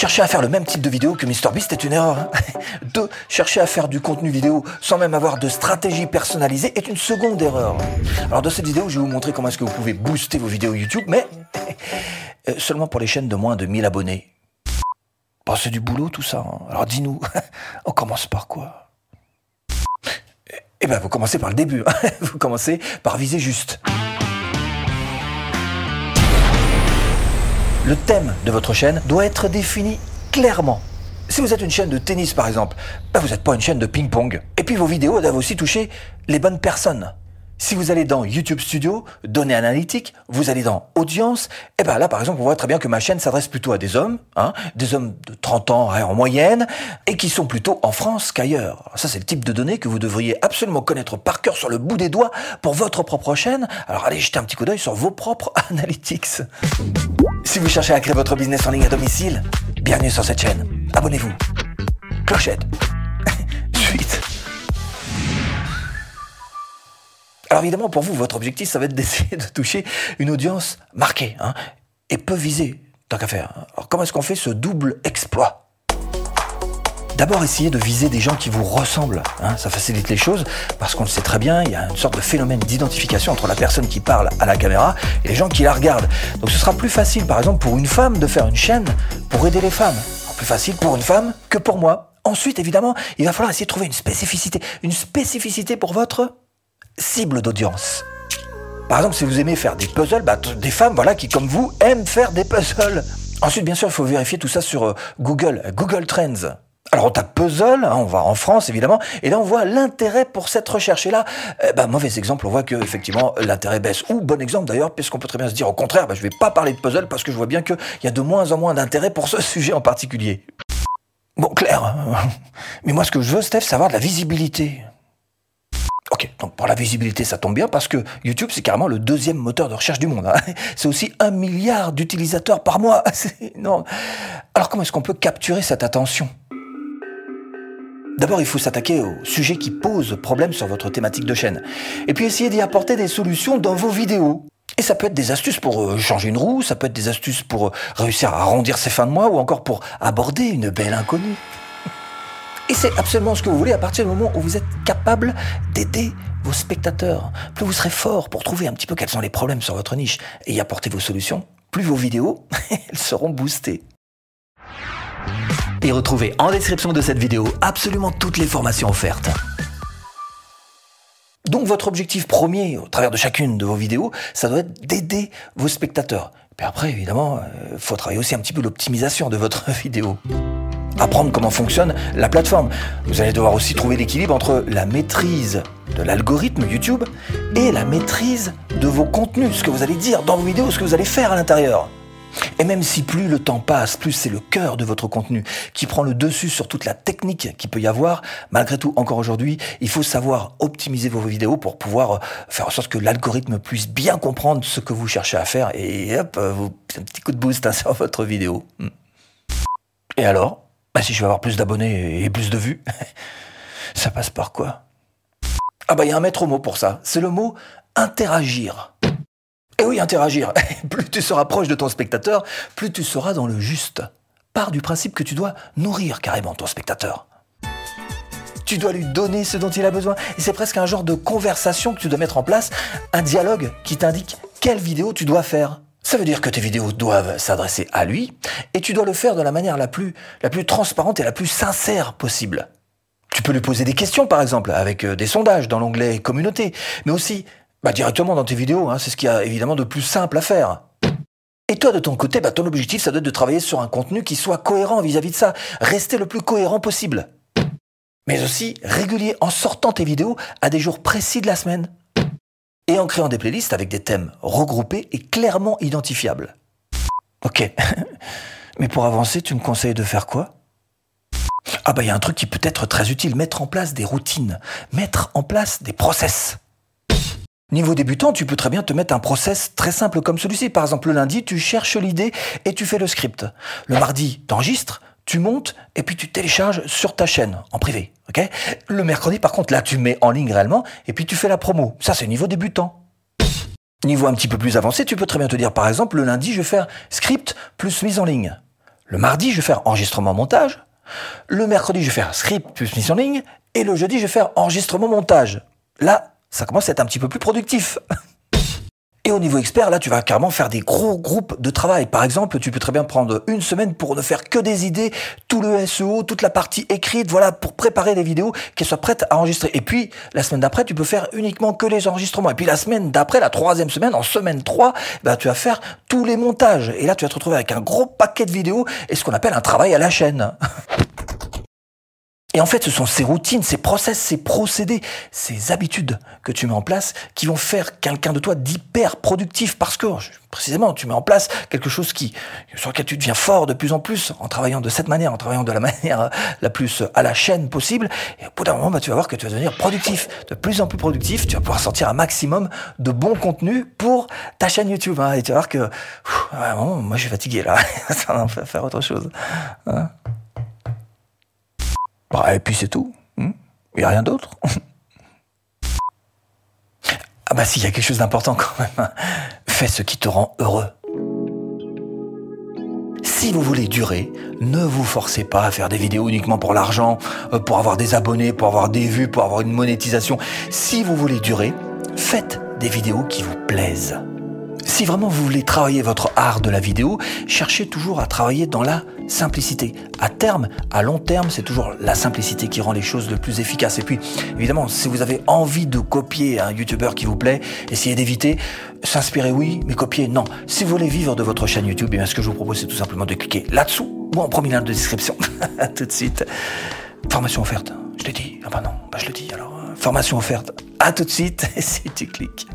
chercher à faire le même type de vidéo que MrBeast est une erreur. Hein. Deux, chercher à faire du contenu vidéo sans même avoir de stratégie personnalisée est une seconde erreur. Alors dans cette vidéo, je vais vous montrer comment est-ce que vous pouvez booster vos vidéos YouTube, mais euh, seulement pour les chaînes de moins de 1000 abonnés. Bon, c'est du boulot tout ça. Hein. Alors dis-nous, on commence par quoi? Eh bien, vous commencez par le début. Hein. Vous commencez par viser juste. Le thème de votre chaîne doit être défini clairement. Si vous êtes une chaîne de tennis par exemple, ben, vous n'êtes pas une chaîne de ping-pong. Et puis vos vidéos doivent aussi toucher les bonnes personnes. Si vous allez dans YouTube Studio, données analytiques, vous allez dans audience, et ben là par exemple on voit très bien que ma chaîne s'adresse plutôt à des hommes, hein, des hommes de 30 ans en moyenne, et qui sont plutôt en France qu'ailleurs. Ça c'est le type de données que vous devriez absolument connaître par cœur sur le bout des doigts pour votre propre chaîne. Alors allez jeter un petit coup d'œil sur vos propres analytics. Si vous cherchez à créer votre business en ligne à domicile, bienvenue sur cette chaîne. Abonnez-vous. Clochette. Alors évidemment, pour vous, votre objectif, ça va être d'essayer de toucher une audience marquée hein, et peu visée, tant qu'à faire. Alors comment est-ce qu'on fait ce double exploit? D'abord, essayez de viser des gens qui vous ressemblent. Hein, ça facilite les choses parce qu'on le sait très bien, il y a une sorte de phénomène d'identification entre la personne qui parle à la caméra et les gens qui la regardent. Donc ce sera plus facile, par exemple, pour une femme de faire une chaîne pour aider les femmes. Plus facile pour une femme que pour moi. Ensuite, évidemment, il va falloir essayer de trouver une spécificité. Une spécificité pour votre cible d'audience. Par exemple, si vous aimez faire des puzzles, bah, des femmes voilà, qui, comme vous, aiment faire des puzzles. Ensuite, bien sûr, il faut vérifier tout ça sur euh, Google, Google Trends. Alors on tape puzzle, hein, on va en France évidemment, et là on voit l'intérêt pour cette recherche. Et là, eh ben, mauvais exemple, on voit que effectivement l'intérêt baisse. Ou bon exemple d'ailleurs, puisqu'on peut très bien se dire au contraire, ben, je vais pas parler de puzzle parce que je vois bien qu'il y a de moins en moins d'intérêt pour ce sujet en particulier. Bon, clair. Hein. Mais moi ce que je veux, Steph, c'est avoir de la visibilité. Ok, donc pour la visibilité, ça tombe bien parce que YouTube, c'est carrément le deuxième moteur de recherche du monde. Hein. C'est aussi un milliard d'utilisateurs par mois. Non. Alors comment est-ce qu'on peut capturer cette attention? D'abord, il faut s'attaquer aux sujets qui posent problème sur votre thématique de chaîne. Et puis essayer d'y apporter des solutions dans vos vidéos. Et ça peut être des astuces pour euh, changer une roue, ça peut être des astuces pour euh, réussir à arrondir ses fins de mois ou encore pour aborder une belle inconnue. Et c'est absolument ce que vous voulez à partir du moment où vous êtes capable d'aider vos spectateurs. Plus vous serez fort pour trouver un petit peu quels sont les problèmes sur votre niche et y apporter vos solutions, plus vos vidéos seront boostées. Et retrouvez en description de cette vidéo absolument toutes les formations offertes. Donc votre objectif premier au travers de chacune de vos vidéos, ça doit être d'aider vos spectateurs. Et après, évidemment, il euh, faut travailler aussi un petit peu l'optimisation de votre vidéo. Apprendre comment fonctionne la plateforme. Vous allez devoir aussi trouver l'équilibre entre la maîtrise de l'algorithme YouTube et la maîtrise de vos contenus, ce que vous allez dire dans vos vidéos, ce que vous allez faire à l'intérieur. Et même si plus le temps passe, plus c'est le cœur de votre contenu qui prend le dessus sur toute la technique qu'il peut y avoir, malgré tout, encore aujourd'hui, il faut savoir optimiser vos vidéos pour pouvoir euh, faire en sorte que l'algorithme puisse bien comprendre ce que vous cherchez à faire et hop, euh, vous, un petit coup de boost hein, sur votre vidéo. Hmm. Et alors? Bah, Si je veux avoir plus d'abonnés et plus de vues, ça passe par quoi? Ah bah il y a un maître mot pour ça, c'est le mot interagir. Et oui, interagir. plus tu se rapproches de ton spectateur, plus tu seras dans le juste. Pars du principe que tu dois nourrir carrément ton spectateur. Tu dois lui donner ce dont il a besoin. Et c'est presque un genre de conversation que tu dois mettre en place, un dialogue qui t'indique quelle vidéo tu dois faire. Ça veut dire que tes vidéos doivent s'adresser à lui, et tu dois le faire de la manière la plus, transparente et la plus sincère possible. Tu peux lui poser des questions, par exemple, avec euh, des sondages dans l'onglet Communauté, mais aussi bah, directement dans tes vidéos, hein, c'est ce qu'il y a évidemment de plus simple à faire. Et toi, de ton côté, bah, ton objectif, ça doit être de travailler sur un contenu qui soit cohérent vis-à-vis de ça. Rester le plus cohérent possible. Mais aussi régulier en sortant tes vidéos à des jours précis de la semaine. Et en créant des playlists avec des thèmes regroupés et clairement identifiables. Ok. Mais pour avancer, tu me conseilles de faire quoi? Ah bah il y a un truc qui peut être très utile, mettre en place des routines, mettre en place des process. Niveau débutant, tu peux très bien te mettre un process très simple comme celui-ci. Par exemple, le lundi, tu cherches l'idée et tu fais le script. Le mardi, tu enregistres, tu montes et puis tu télécharges sur ta chaîne en privé. le mercredi, par contre, là, tu mets en ligne réellement et puis tu fais la promo. Ça, c'est niveau débutant. Niveau un petit peu plus avancé, tu peux très bien te dire, par exemple, le lundi, je vais faire script plus mise en ligne. Le mardi, je vais faire enregistrement montage. Le mercredi, je vais faire script plus mise en ligne. Et le jeudi, je vais faire enregistrement montage. Là, ça commence à être un petit peu plus productif. Au niveau expert, là, tu vas carrément faire des gros groupes de travail. Par exemple, tu peux très bien prendre une semaine pour ne faire que des idées, tout le SEO, toute la partie écrite, voilà, pour préparer des vidéos qui soient prêtes à enregistrer. Et puis, la semaine d'après, tu peux faire uniquement que les enregistrements. Et puis, la semaine d'après, la troisième semaine, en semaine 3, bah, tu vas faire tous les montages. Et là, tu vas te retrouver avec un gros paquet de vidéos et ce qu'on appelle un travail à la chaîne. Et en fait, ce sont ces routines, ces process, ces procédés, ces habitudes que tu mets en place qui vont faire quelqu'un de toi d'hyper productif parce que, précisément, tu mets en place quelque chose qui, sur lequel tu deviens fort de plus en plus en travaillant de cette manière, en travaillant de la manière la plus à la chaîne possible. Et au bout d'un moment, bah, tu vas voir que tu vas devenir productif, de plus en plus productif. Tu vas pouvoir sortir un maximum de bons contenus pour ta chaîne YouTube. Hein, et tu vas voir que, moi, je suis fatigué là. Ça va faire autre chose. Hein. Bah, et puis c'est tout. Il hmm n'y a rien d'autre. ah bah s'il y a quelque chose d'important quand même. Fais ce qui te rend heureux. Si vous voulez durer, ne vous forcez pas à faire des vidéos uniquement pour l'argent, euh, pour avoir des abonnés, pour avoir des vues, pour avoir une monétisation. Si vous voulez durer, faites des vidéos qui vous plaisent. Si vraiment vous voulez travailler votre art de la vidéo, cherchez toujours à travailler dans la simplicité. À terme, à long terme, c'est toujours la simplicité qui rend les choses le plus efficaces. Et puis, évidemment, si vous avez envie de copier un YouTuber qui vous plaît, essayez d'éviter. S'inspirer, oui, mais copier, non. Si vous voulez vivre de votre chaîne YouTube, eh ce que je vous propose, c'est tout simplement de cliquer là-dessous ou en premier lien de description. à tout de suite. Formation offerte. Je l'ai dit. Ah bah non, bah je le dis alors. Formation offerte. À tout de suite. Si tu cliques.